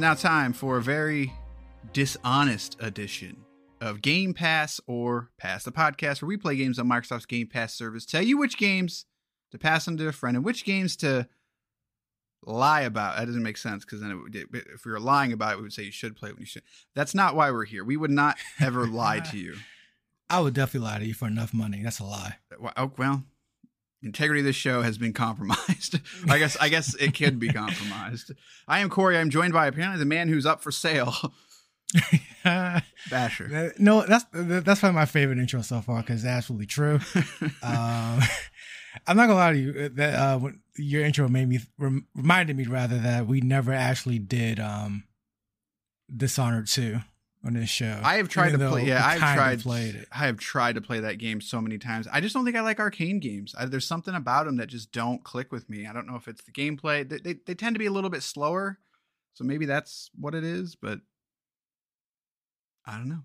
Now time for a very dishonest edition of Game Pass or Pass the Podcast, where we play games on Microsoft's Game Pass service, tell you which games to pass them to a friend and which games to lie about. That doesn't make sense because then it would, if we were lying about it, we would say you should play it when you should. That's not why we're here. We would not ever lie to you. I would definitely lie to you for enough money. That's a lie. Oh, well, integrity of this show has been compromised. I guess I guess it could be compromised. I am Corey. I'm joined by apparently the man who's up for sale, Basher. no, that's that's probably my favorite intro so far because it's absolutely true. um, I'm not gonna lie to you. That uh, your intro made me reminded me rather that we never actually did um, Dishonored two on this show. I have tried to play. Yeah, I've tried. played it. I have tried to play that game so many times. I just don't think I like Arkane games. I, there's something about them that just don't click with me. I don't know if it's the gameplay. They, they they tend to be a little bit slower, so maybe that's what it is. But I don't know.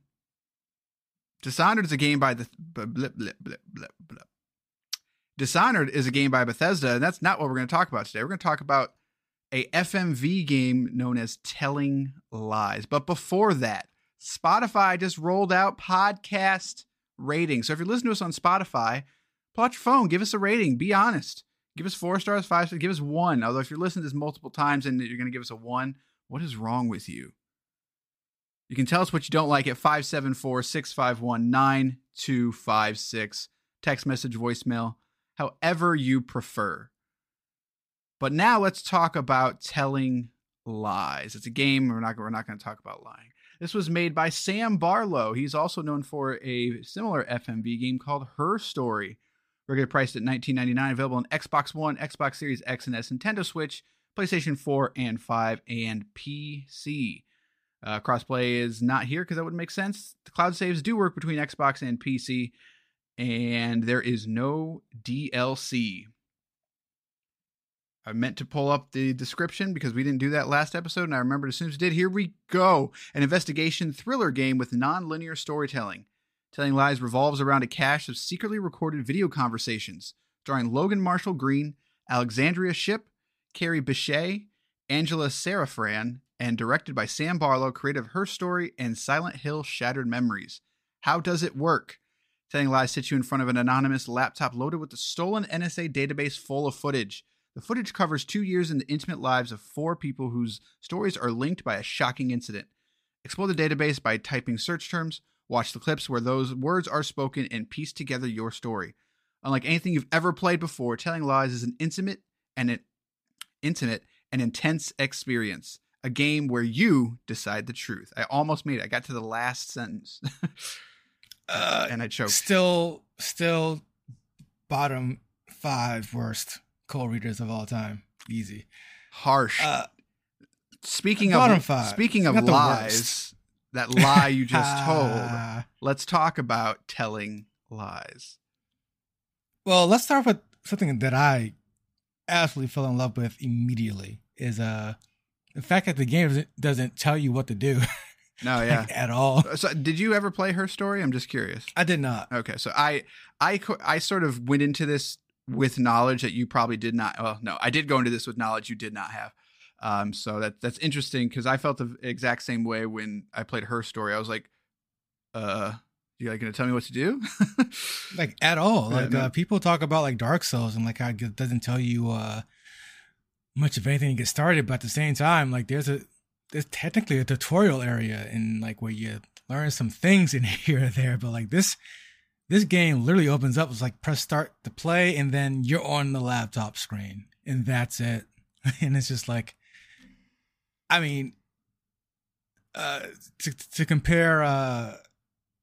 Dishonored is a game by the blip, blip, blip, blip, blip. Dishonored is a game by Bethesda, and that's not what we're going to talk about today. We're going to talk about a FMV game known as Telling Lies. But before that, Spotify just rolled out podcast ratings. So if you're listening to us on Spotify, pull out your phone, give us a rating. Be honest. Give us four stars, five stars, give us one. Although if you're listening to this multiple times and you're going to give us a one, what is wrong with you? You can tell us what you don't like at 574 651 9256. Text message, voicemail, however you prefer. But now let's talk about telling lies. It's a game. We're not, we're not going to talk about lying. This was made by Sam Barlow. He's also known for a similar FMV game called Her Story. Regular priced at $19.99, available on Xbox One, Xbox Series X and S, Nintendo Switch, PlayStation 4 and 5, and PC. Uh, crossplay is not here because that wouldn't make sense. The cloud saves do work between Xbox and PC, and there is no DLC. I meant to pull up the description because we didn't do that last episode, and I remembered as soon as we did. Here we go an investigation thriller game with non linear storytelling. Telling Lies revolves around a cache of secretly recorded video conversations, starring Logan Marshall Green, Alexandria Shipp, Kerry Bishé, Angela Sarafyan, and directed by Sam Barlow, creator of Her Story and Silent Hill Shattered Memories. How does it work? Telling Lies sits you in front of an anonymous laptop loaded with a stolen NSA database full of footage. The footage covers two years in the intimate lives of four people whose stories are linked by a shocking incident. Explore the database by typing search terms, watch the clips where those words are spoken, and piece together your story. Unlike anything you've ever played before, Telling Lies is an intimate and an intimate and intense experience. A game where you decide the truth. I almost made it. I got to the last sentence. Uh, and I choked. Still, still, bottom five worst cold readers of all time. Easy. Harsh. Uh, speaking bottom of five. speaking of lies, that lie you just told. Let's talk about telling lies. Well, let's start with something that I absolutely fell in love with immediately. Is uh the fact that the game doesn't, doesn't tell you what to do No, yeah. like, at all. So, did you ever play her story? I'm just curious. I did not. Okay, so I, I, I sort of went into this with knowledge that you probably did not. Well, no, I did go into this with knowledge you did not have. Um, so that that's interesting because I felt the exact same way when I played her story. I was like, uh, you like gonna tell me what to do? like at all. Yeah, Like no. uh, people talk about like Dark Souls and like how it doesn't tell you uh much of anything to get started, but at the same time, like there's a there's technically a tutorial area and like where you learn some things in here or there, but like this this game literally opens up. It's like press start to play, and then you're on the laptop screen, and that's it. and it's just like, I mean, uh, to to compare uh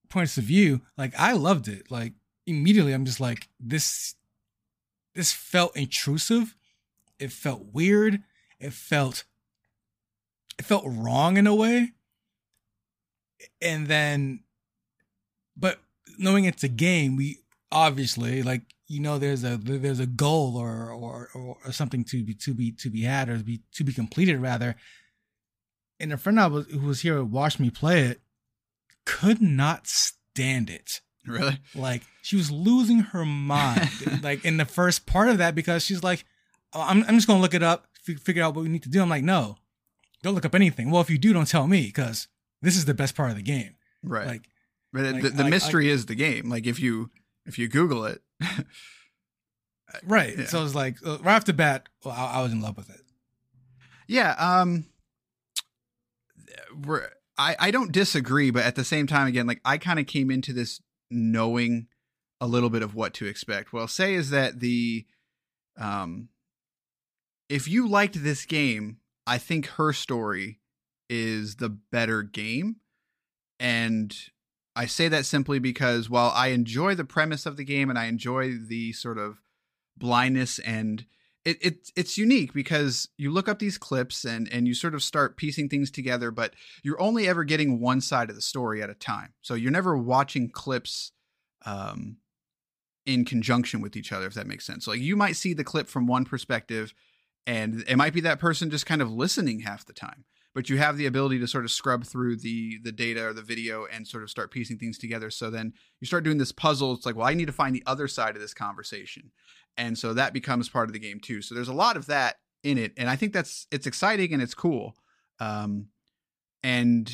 points of view, like I loved it. Like immediately, I'm just like this. This felt intrusive. It felt weird. It felt. It felt wrong in a way. And then, but knowing it's a game, we obviously like you know there's a there's a goal or or or something to be to be to be had or to be to be completed rather. And a friend I was who was here watched me play it could not stand it. really? Like she was losing her mind, like in the first part of that because she's like, oh, "I'm I'm just gonna look it up, f- figure out what we need to do." I'm like, "No, don't look up anything." Well, if you do, don't tell me because this is the best part of the game. Right. Like but the, like- the, the like- mystery is the game. Like if you if you Google it, Right. Yeah. So it's like uh, right off the bat, well, I, I was in love with it. Yeah, um we're I I don't disagree, but at the same time again, like I kind of came into this knowing a little bit of what to expect. What I'll say is that the um if you liked this game, I think her story is the better game. And I say that simply because while I enjoy the premise of the game and I enjoy the sort of blindness and it, it it's unique because you look up these clips and and you sort of start piecing things together but you're only ever getting one side of the story at a time. So you're never watching clips um in conjunction with each other if that makes sense. So like you might see the clip from one perspective and it might be that person just kind of listening half the time but you have the ability to sort of scrub through the the data or the video and sort of start piecing things together. So then you start doing this puzzle. It's like well i need to find the other side of this conversation. And so that becomes part of the game too. So there's a lot of that in it. And i think that's it's exciting and it's cool. Um and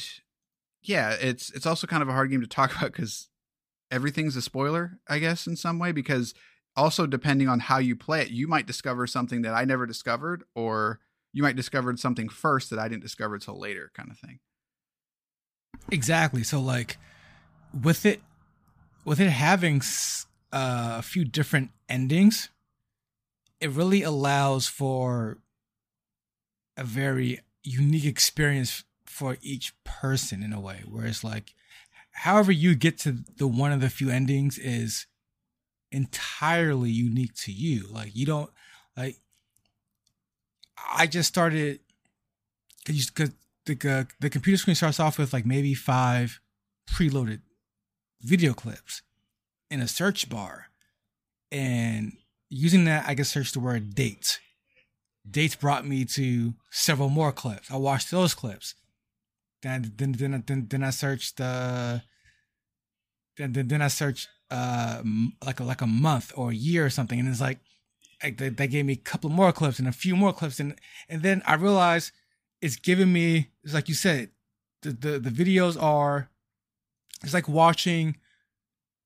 yeah it's it's also kind of a hard game to talk about because everything's a spoiler i guess in some way because also depending on how you play it you might discover something that i never discovered or you might discover something first that i didn't discover until later kind of thing Exactly. So like with it with it having uh, a few different endings, it really allows for a very unique experience for each person in a way. Whereas like however you get to the one of the few endings is entirely unique to you. Like you don't like I just started because the uh, the computer screen starts off with like maybe five preloaded video clips in a search bar, and using that I can search the word dates. Dates brought me to several more clips. I watched those clips. Then then then then, then I searched uh then then, then I searched uh like a, like a month or a year or something, and it's like like they, they gave me a couple more clips and a few more clips, and and then I realized it's giving me it's like you said the the, the videos are it's like watching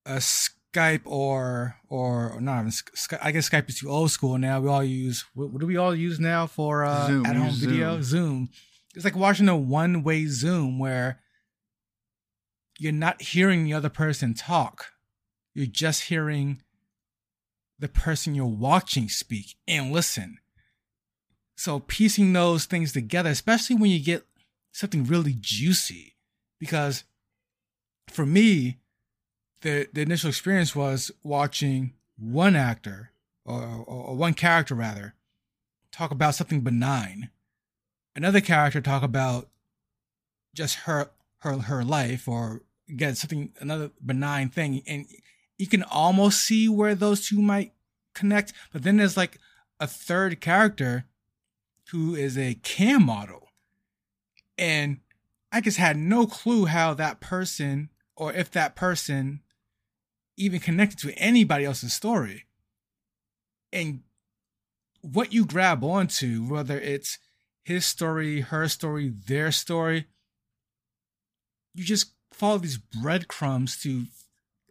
a Skype or or not even Sky, I guess Skype is too old school now. We all use what, what do we all use now for uh, Zoom. at home video? Zoom. It's like watching a one way Zoom where you're not hearing the other person talk. You're just hearing the person you're watching speak and listen. So piecing those things together, especially when you get something really juicy, because for me, the the initial experience was watching one actor or, or, one character rather talk about something benign, another character talk about just her her her life or get something another benign thing, and you can almost see where those two might connect. But then there's like a third character who is a cam model. And I just had no clue how that person or if that person even connected to anybody else's story. and what you grab onto, whether it's his story, her story, their story, you just follow these breadcrumbs to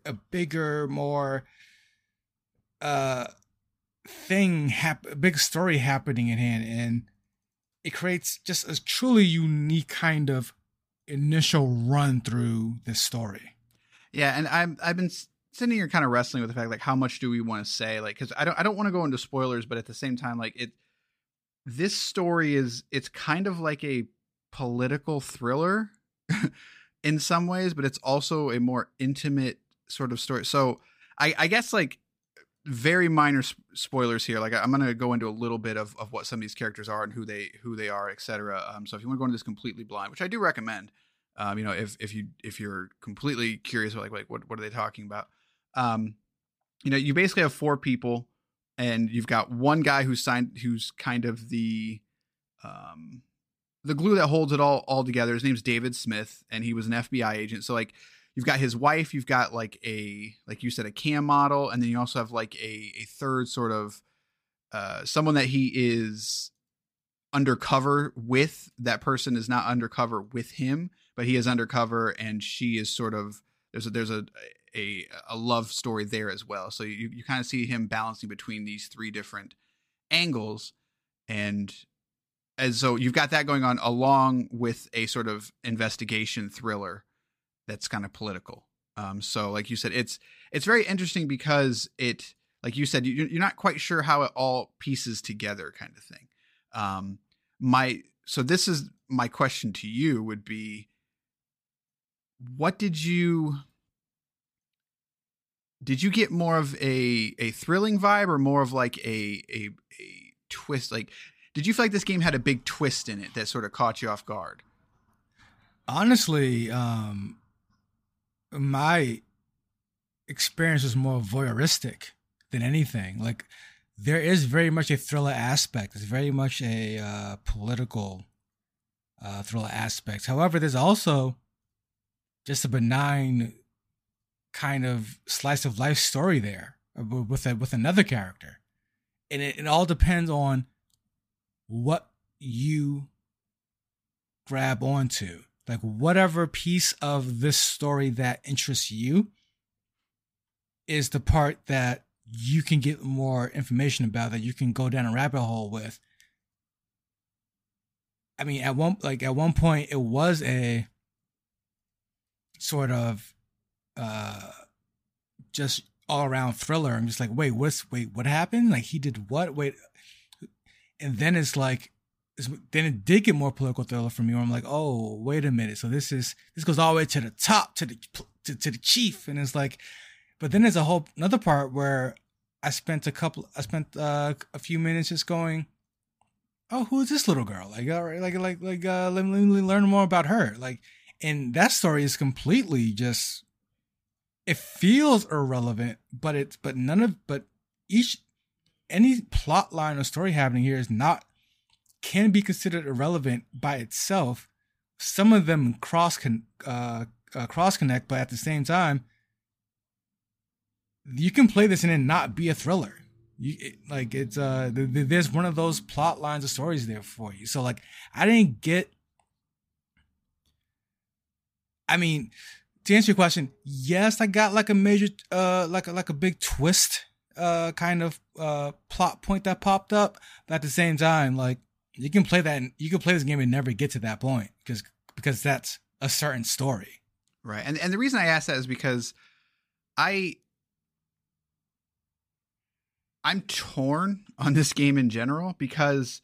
a bigger, more uh thing hap- a big story happening in hand and it creates just a truly unique kind of initial run through this story. Yeah, and I'm I've been sitting here kind of wrestling with the fact like how much do we want to say like because I don't I don't want to go into spoilers, but at the same time like it this story is it's kind of like a political thriller in some ways, but it's also a more intimate sort of story. So I, I guess like very minor sp- spoilers here. Like I'm gonna go into a little bit of, of what some of these characters are and who they who they are, etc. Um, so if you want to go into this completely blind, which I do recommend, um, you know, if if you if you're completely curious, like like what what are they talking about? Um, you know, you basically have four people, and you've got one guy who's signed, who's kind of the um the glue that holds it all all together. His name's David Smith, and he was an FBI agent. So like you've got his wife, you've got like a like you said a cam model, and then you also have like a a third sort of uh someone that he is undercover with. That person is not undercover with him, but he is undercover, and she is sort of there's a there's a a, a love story there as well. So you you kind of see him balancing between these three different angles and and so you've got that going on along with a sort of investigation thriller that's kind of political. Um, so like you said, it's it's very interesting because it, like you said, you, you're not quite sure how it all pieces together, kind of thing. Um, my so this is my question to you would be, what did you did you get more of a a thrilling vibe or more of like a a a twist like did you feel like this game had a big twist in it that sort of caught you off guard? Honestly, um, my experience was more voyeuristic than anything. Like, there is very much a thriller aspect. It's very much a uh, political uh, thriller aspect. However, there's also just a benign kind of slice of life story there with a, with another character, and it, it all depends on what you grab onto. Like whatever piece of this story that interests you is the part that you can get more information about that you can go down a rabbit hole with. I mean, at one like at one point it was a sort of uh just all around thriller. I'm just like, wait, what's wait, what happened? Like he did what? Wait, and then it's like then it did get more political thriller for me where i'm like oh wait a minute. So this is this goes all the way to the top to the to, to the chief. And it's like but then there's a whole another part where i spent a couple i spent uh, a few minutes just going oh who is this little girl? Like all right like like like uh let me, let me learn more about her. Like and that story is completely just it feels irrelevant but it's but none of but each any plot line or story happening here is not can be considered irrelevant by itself. Some of them cross con, uh, uh, cross connect, but at the same time, you can play this and it not be a thriller. You it, like it's uh th- th- there's one of those plot lines of stories there for you. So like I didn't get. I mean, to answer your question, yes, I got like a major uh like a, like a big twist uh kind of uh plot point that popped up but at the same time like you can play that and you can play this game and never get to that point because because that's a certain story. Right and and the reason i ask that is because i i'm torn on this game in general because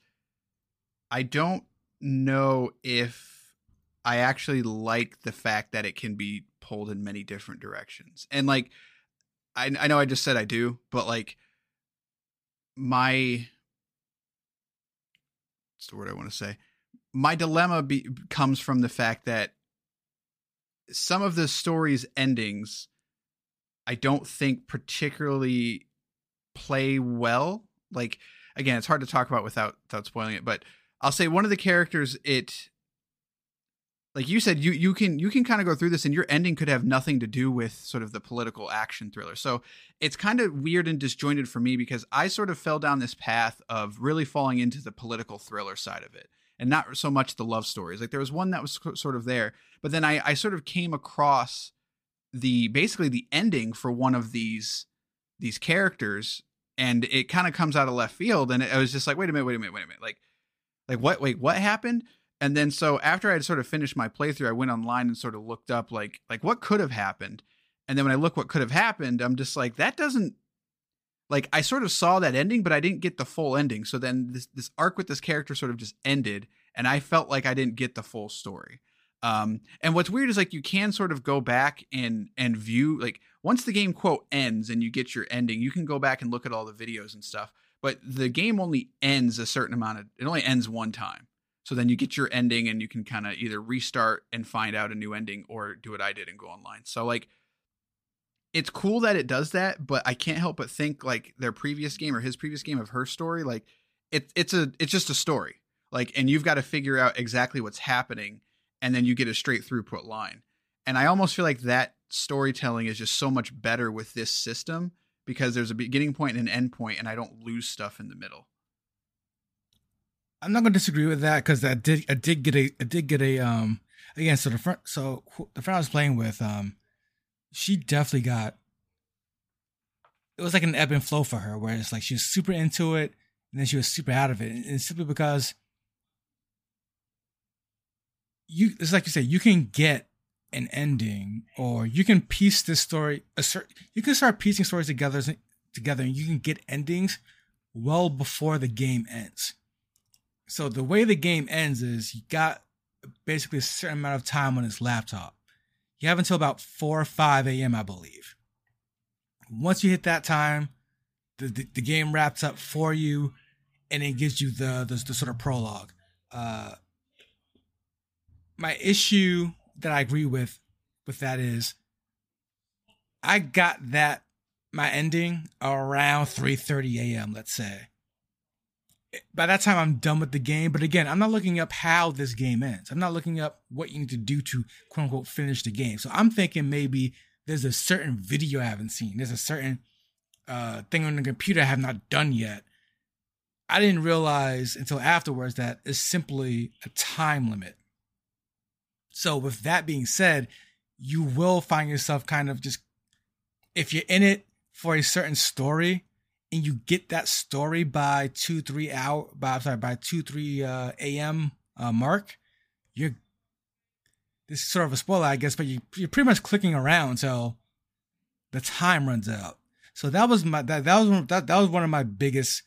i don't know if i actually like the fact that it can be pulled in many different directions. And like I, I know I just said I do, but like my what's the word I want to say? My dilemma be, comes from the fact that some of the story's endings I don't think particularly play well. Like again, it's hard to talk about without without spoiling it, but I'll say one of the characters it like you said, you you can you can kind of go through this, and your ending could have nothing to do with sort of the political action thriller. So it's kind of weird and disjointed for me because I sort of fell down this path of really falling into the political thriller side of it, and not so much the love stories. Like there was one that was sort of there, but then I I sort of came across the basically the ending for one of these these characters, and it kind of comes out of left field, and it, I was just like, wait a minute, wait a minute, wait a minute, like like what wait what happened and then so after I had sort of finished my playthrough, I went online and sort of looked up like like what could have happened. And then when I look what could have happened, I'm just like that doesn't like I sort of saw that ending, but I didn't get the full ending. So then this this arc with this character sort of just ended, and I felt like I didn't get the full story. Um, and what's weird is like you can sort of go back and and view like once the game quote ends and you get your ending, you can go back and look at all the videos and stuff. But the game only ends a certain amount of it only ends one time. So then you get your ending and you can kind of either restart and find out a new ending or do what I did and go online. So like it's cool that it does that, but I can't help but think like their previous game or his previous game of her story, like it it's a it's just a story. Like and you've got to figure out exactly what's happening and then you get a straight throughput line. And I almost feel like that storytelling is just so much better with this system because there's a beginning point and an end point and I don't lose stuff in the middle. I'm not gonna disagree with that because I did I did get a I did get a um again so the front so the friend I was playing with um she definitely got it was like an ebb and flow for her where it's like she was super into it and then she was super out of it and simply because you it's like you say you can get an ending or you can piece this story a certain you can start piecing stories together together and you can get endings well before the game ends so the way the game ends is you got basically a certain amount of time on his laptop. You have until about 4 or 5 a.m., I believe. Once you hit that time, the, the, the, game wraps up for you and it gives you the, the, the sort of prologue. Uh, my issue that I agree with with that is I got that my ending around 3:30 a.m. let's say by that time I'm done with the game. But again, I'm not looking up how this game ends. I'm not looking up what you need to do to quote unquote finish the game. So I'm thinking maybe there's a certain video I haven't seen. There's a certain uh, thing on the computer I have not done yet. I didn't realize until afterwards that it's simply a time limit. So with that being said, you will find yourself kind of just if you're in it for a certain story, and you get that story by two three hour by I'm sorry by two three uh, a.m. Uh, mark, you're this is sort of a spoiler, I guess, but you you're pretty much clicking around so the time runs out. So that was my that that was one, that that was one of my biggest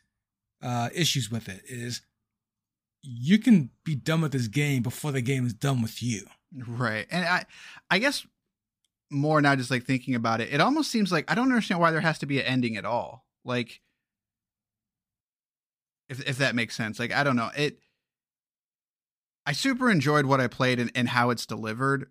uh, issues with it is you can be done with this game before the game is done with you. Right, and I I guess more now just like thinking about it, it almost seems like I don't understand why there has to be an ending at all. Like if if that makes sense. Like I don't know. It I super enjoyed what I played and, and how it's delivered.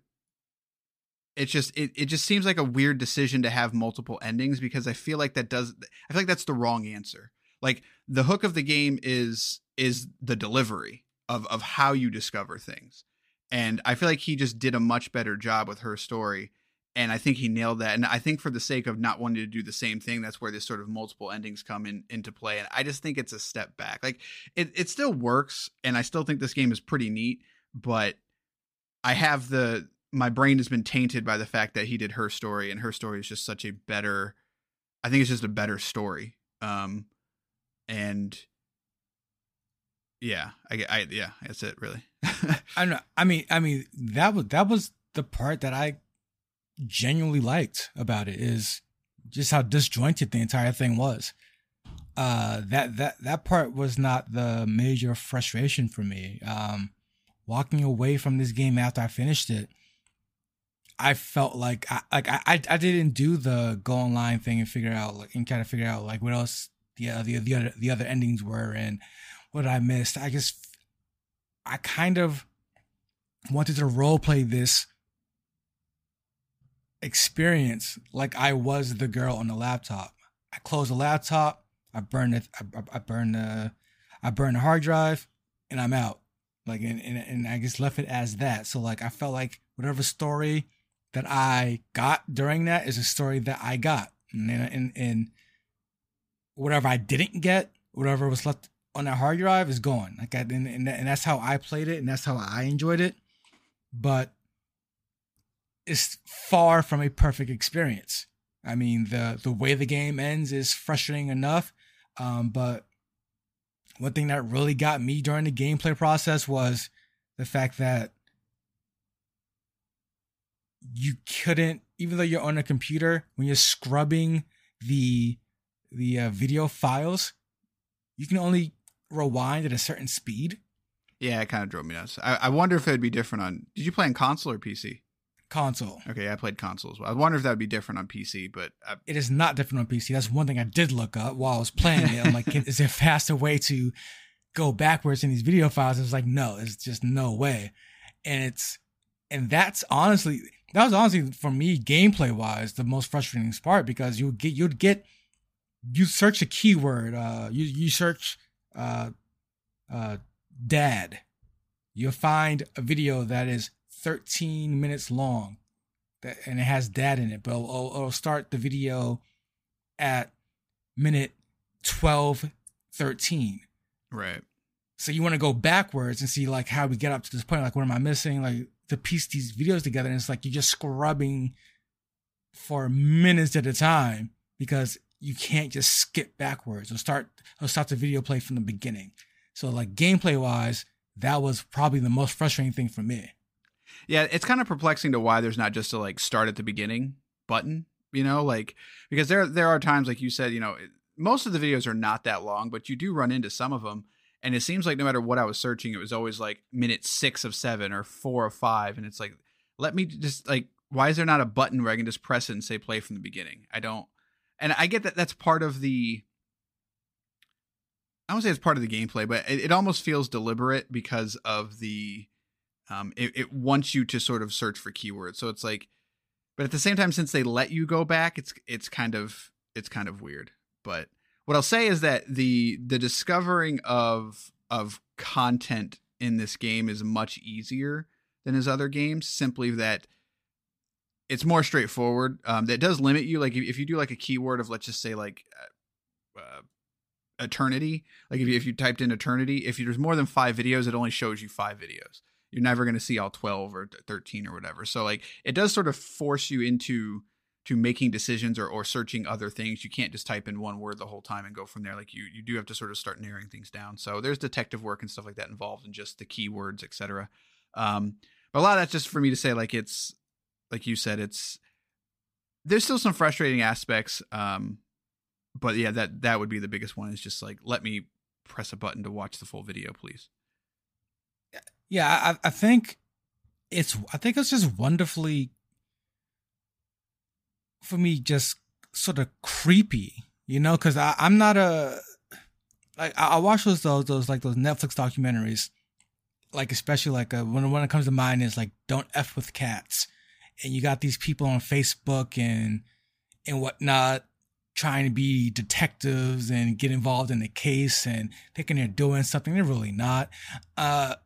It's just it, it just seems like a weird decision to have multiple endings because I feel like that does I feel like that's the wrong answer. Like the hook of the game is is the delivery of of how you discover things. And I feel like he just did a much better job with her story and I think he nailed that. And I think for the sake of not wanting to do the same thing, that's where this sort of multiple endings come in into play. And I just think it's a step back. Like it, it still works, and I still think this game is pretty neat. But I have the my brain has been tainted by the fact that he did her story, and her story is just such a better. I think it's just a better story. Um, and yeah, I, I yeah, that's it really. I know. I mean, I mean that was that was the part that I genuinely liked about it is just how disjointed the entire thing was. Uh, that that that part was not the major frustration for me. Um, walking away from this game after I finished it, I felt like I like I I didn't do the go online thing and figure out like and kind of figure out like what else the uh, the the other the other endings were and what I missed. I just I kind of wanted to role play this experience like I was the girl on the laptop. I close the laptop, I burn it, I, I burn the, I burn the hard drive, and I'm out. Like, and, and, and I just left it as that. So, like, I felt like whatever story that I got during that is a story that I got. And, and, and whatever I didn't get, whatever was left on that hard drive is gone. Like, I, and, and, and that's how I played it, and that's how I enjoyed it. But it's far from a perfect experience. I mean, the the way the game ends is frustrating enough, um, but one thing that really got me during the gameplay process was the fact that you couldn't, even though you're on a computer, when you're scrubbing the the uh, video files, you can only rewind at a certain speed. Yeah, it kind of drove me nuts. I, I wonder if it'd be different on. Did you play on console or PC? Console. Okay, I played console as well. I wonder if that would be different on PC, but I, It is not different on PC. That's one thing I did look up while I was playing it. I'm like, is there a faster way to go backwards in these video files? It's like, no, it's just no way. And it's, and that's honestly, that was honestly for me, gameplay wise, the most frustrating part because you get, you'd get, you search a keyword, uh, you, you search, uh, uh, dad. You'll find a video that is 13 minutes long that, and it has dad in it, but it'll, it'll start the video at minute 12, 13. right. So you want to go backwards and see like how we get up to this point. Like, what am I missing? Like to piece these videos together. And it's like you're just scrubbing for minutes at a time because you can't just skip backwards or start or start the video play from the beginning. So like gameplay wise, that was probably the most frustrating thing for me. Yeah, it's kind of perplexing to why there's not just a like start at the beginning button, you know, like because there there are times like you said, you know, most of the videos are not that long, but you do run into some of them and it seems like no matter what I was searching, it was always like minute 6 of 7 or 4 of 5 and it's like let me just like why is there not a button where I can just press it and say play from the beginning? I don't and I get that that's part of the I don't say it's part of the gameplay, but it, it almost feels deliberate because of the um it, it wants you to sort of search for keywords. So it's like but at the same time since they let you go back, it's it's kind of it's kind of weird. But what I'll say is that the the discovering of of content in this game is much easier than his other games simply that it's more straightforward um, that does limit you like if, you do like a keyword of let's just say like uh, uh, eternity like if you, if you typed in eternity if there's more than five videos it only shows you five videos you're never going to see all 12 or 13 or whatever. So like it does sort of force you into to making decisions or, or searching other things. You can't just type in one word the whole time and go from there. Like you you do have to sort of start narrowing things down. So there's detective work and stuff like that involved in just the keywords etc um but a lot of that's just for me to say like it's like you said it's there's still some frustrating aspects um but yeah that that would be the biggest one is just like let me press a button to watch the full video please Yeah, I, I think it's I think it's just wonderfully for me just sort of creepy, you know, because I'm not a like I, I watch those those those like those Netflix documentaries, like especially like uh when when it comes to mind is like don't f with cats, and you got these people on Facebook and and whatnot trying to be detectives and get involved in the case and thinking they're doing something they're really not. Uh,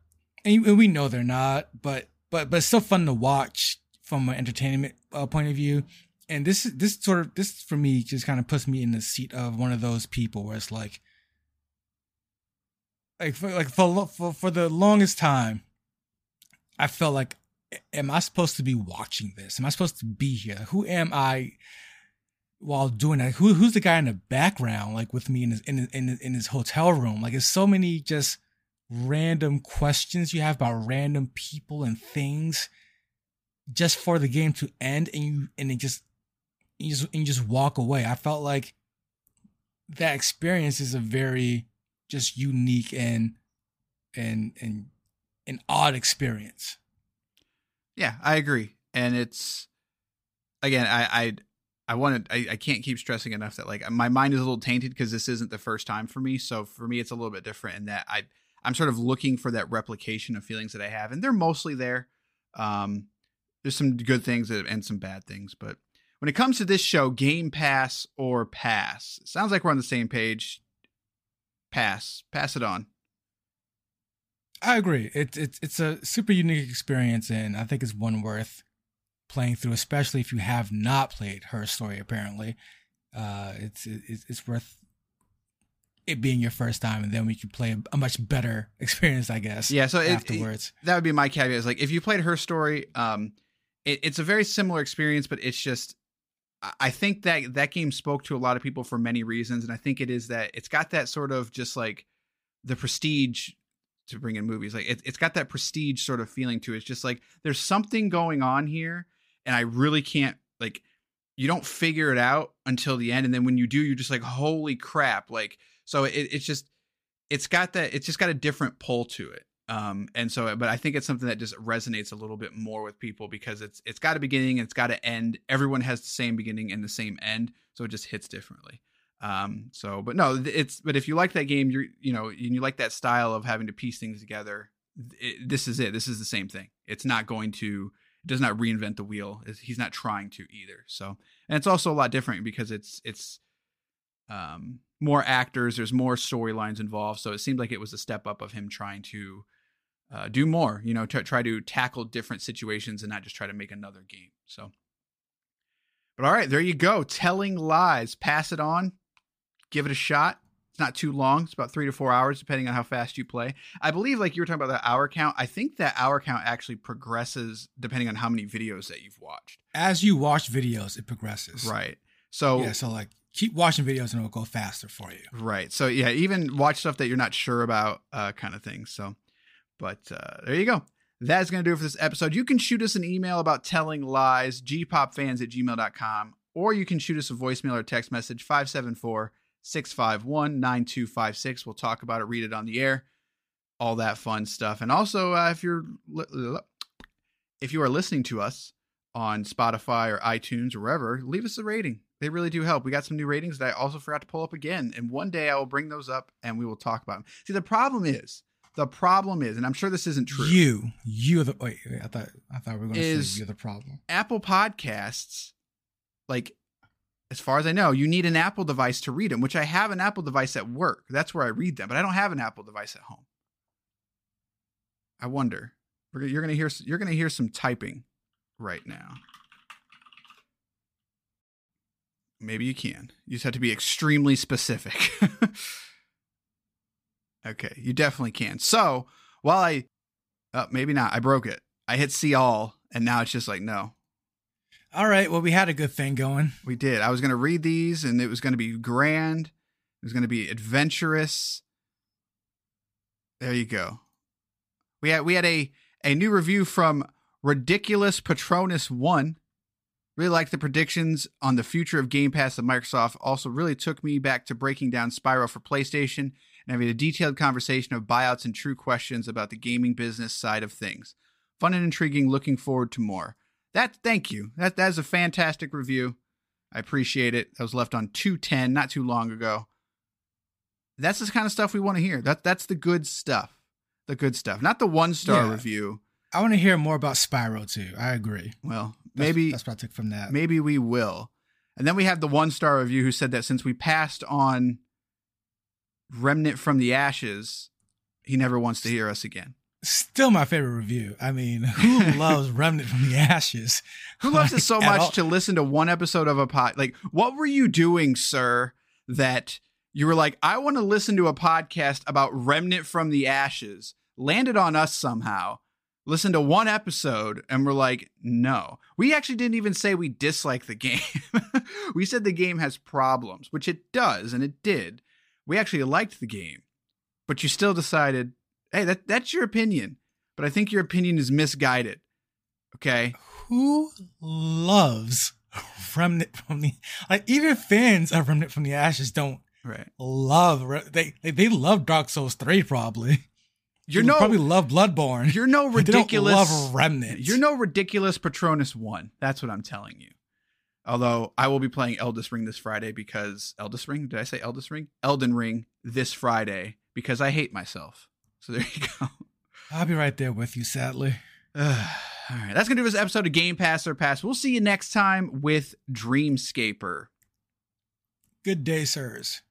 and we know they're not, but but but it's still fun to watch from an entertainment uh, point of view. And this this sort of this for me just kind of puts me in the seat of one of those people where it's like, like for, like for for for the longest time, I felt like, am I supposed to be watching this? Am I supposed to be here? Who am I? While doing that, who who's the guy in the background, like with me in his in in in his hotel room? Like, there's so many just random questions you have about random people and things just for the game to end and you and it just you just and you just walk away. I felt like that experience is a very just unique and and and an odd experience. Yeah, I agree. And it's again, I I I wanted I, I can't keep stressing enough that like my mind is a little tainted because this isn't the first time for me. So for me it's a little bit different in that I I'm sort of looking for that replication of feelings that I have, and they're mostly there. Um, there's some good things and some bad things, but when it comes to this show, Game Pass or Pass, sounds like we're on the same page. Pass, pass it on. I agree. It's it's it's a super unique experience, and I think it's one worth playing through, especially if you have not played her story. Apparently, uh, it's it's it's worth it being your first time, and then we can play a, much better experience, I guess. Yeah. So it, afterwards, it, that would be my caveat. Is like if you played her story, um, it, it's a very similar experience, but it's just I think that that game spoke to a lot of people for many reasons, and I think it is that it's got that sort of just like the prestige to bring in movies. Like it, it's got that prestige sort of feeling to it. It's just like there's something going on here, and I really can't like you don't figure it out until the end, and then when you do, you're just like holy crap! Like so, it, it's just it's got that it's just got a different pull to it um and so but i think it's something that just resonates a little bit more with people because it's it's got a beginning it's got an end. Everyone has the same beginning and the same end so it just hits differently um so but no it's but if you like that game you're you know and you like that style of having to piece things together it, this is it. This is the same thing. It's not going to it does not reinvent the wheel. He's not trying to either so and it's also a lot different because it's it's um more actors there's more storylines involved so it seemed like it was a step up of him trying to uh, do more, you know, to try to tackle different situations and not just try to make another game. So, but all right, there you go. Telling lies, pass it on, give it a shot. It's not too long. It's about three to four hours, depending on how fast you play. I believe, like you were talking about the hour count. I think that hour count actually progresses depending on how many videos that you've watched. As you watch videos, it progresses. Right. So yeah. So like keep watching videos and it'll go faster for you. Right. So yeah, even watch stuff that you're not sure about, uh, kind of thing. So but uh, there you go. That's going to do it for this episode. You can shoot us an email about telling lies, gpopfans at gmail.com, or you can shoot us a voicemail or text message, 574 651 9256. We'll talk about it, read it on the air, all that fun stuff. And also, uh, if you're if you are listening to us on Spotify or iTunes or wherever, leave us a rating. They really do help. We got some new ratings that I also forgot to pull up again. And one day I will bring those up and we will talk about them. See, the problem is the problem is, and I'm sure this isn't true. You, you are the wait. wait I thought I thought we were going to say you're the problem. Apple Podcasts, like as far as I know, you need an Apple device to read them. Which I have an Apple device at work. That's where I read them, but I don't have an Apple device at home. I wonder. You're gonna hear. You're gonna hear some typing right now. Maybe you can. You just have to be extremely specific. Okay, you definitely can. So while I, uh, maybe not, I broke it. I hit see all, and now it's just like no. All right. Well, we had a good thing going. We did. I was going to read these, and it was going to be grand. It was going to be adventurous. There you go. We had we had a a new review from Ridiculous Patronus One. Really liked the predictions on the future of Game Pass of Microsoft. Also, really took me back to breaking down Spyro for PlayStation and having a detailed conversation of buyouts and true questions about the gaming business side of things. Fun and intriguing. Looking forward to more. That thank you. That that is a fantastic review. I appreciate it. That was left on 210 not too long ago. That's the kind of stuff we want to hear. That that's the good stuff. The good stuff. Not the one star yeah. review. I want to hear more about Spyro too. I agree. Well, maybe that's, what I took from that. Maybe we will. And then we have the one star review who said that since we passed on remnant from the ashes, he never wants to hear us again. Still my favorite review. I mean, who loves Remnant from the Ashes? Who loves like, it so much to listen to one episode of a pod? Like, what were you doing, sir, that you were like, I want to listen to a podcast about Remnant from the Ashes? Landed on us somehow. Listen to one episode and we're like, no. We actually didn't even say we dislike the game. we said the game has problems, which it does, and it did we actually liked the game, but you still decided, hey, that that's your opinion, but I think your opinion is misguided. Okay. Who loves Remnant from the like even fans of Remnant from the Ashes don't right love they they, they love Dark Souls 3 probably. You're no probably love Bloodborne. You're no ridiculous love Remnant. You're no ridiculous Patronus one. That's what I'm telling you. Although I will be playing Eldest Ring this Friday because Eldest Ring, did I say Eldest Ring? Elden Ring this Friday because I hate myself. So there you go. I'll be right there with you, sadly. all right, that's gonna do this episode of Game Pass or Pass. We'll see you next time with Dreamscaper. Good day, sirs.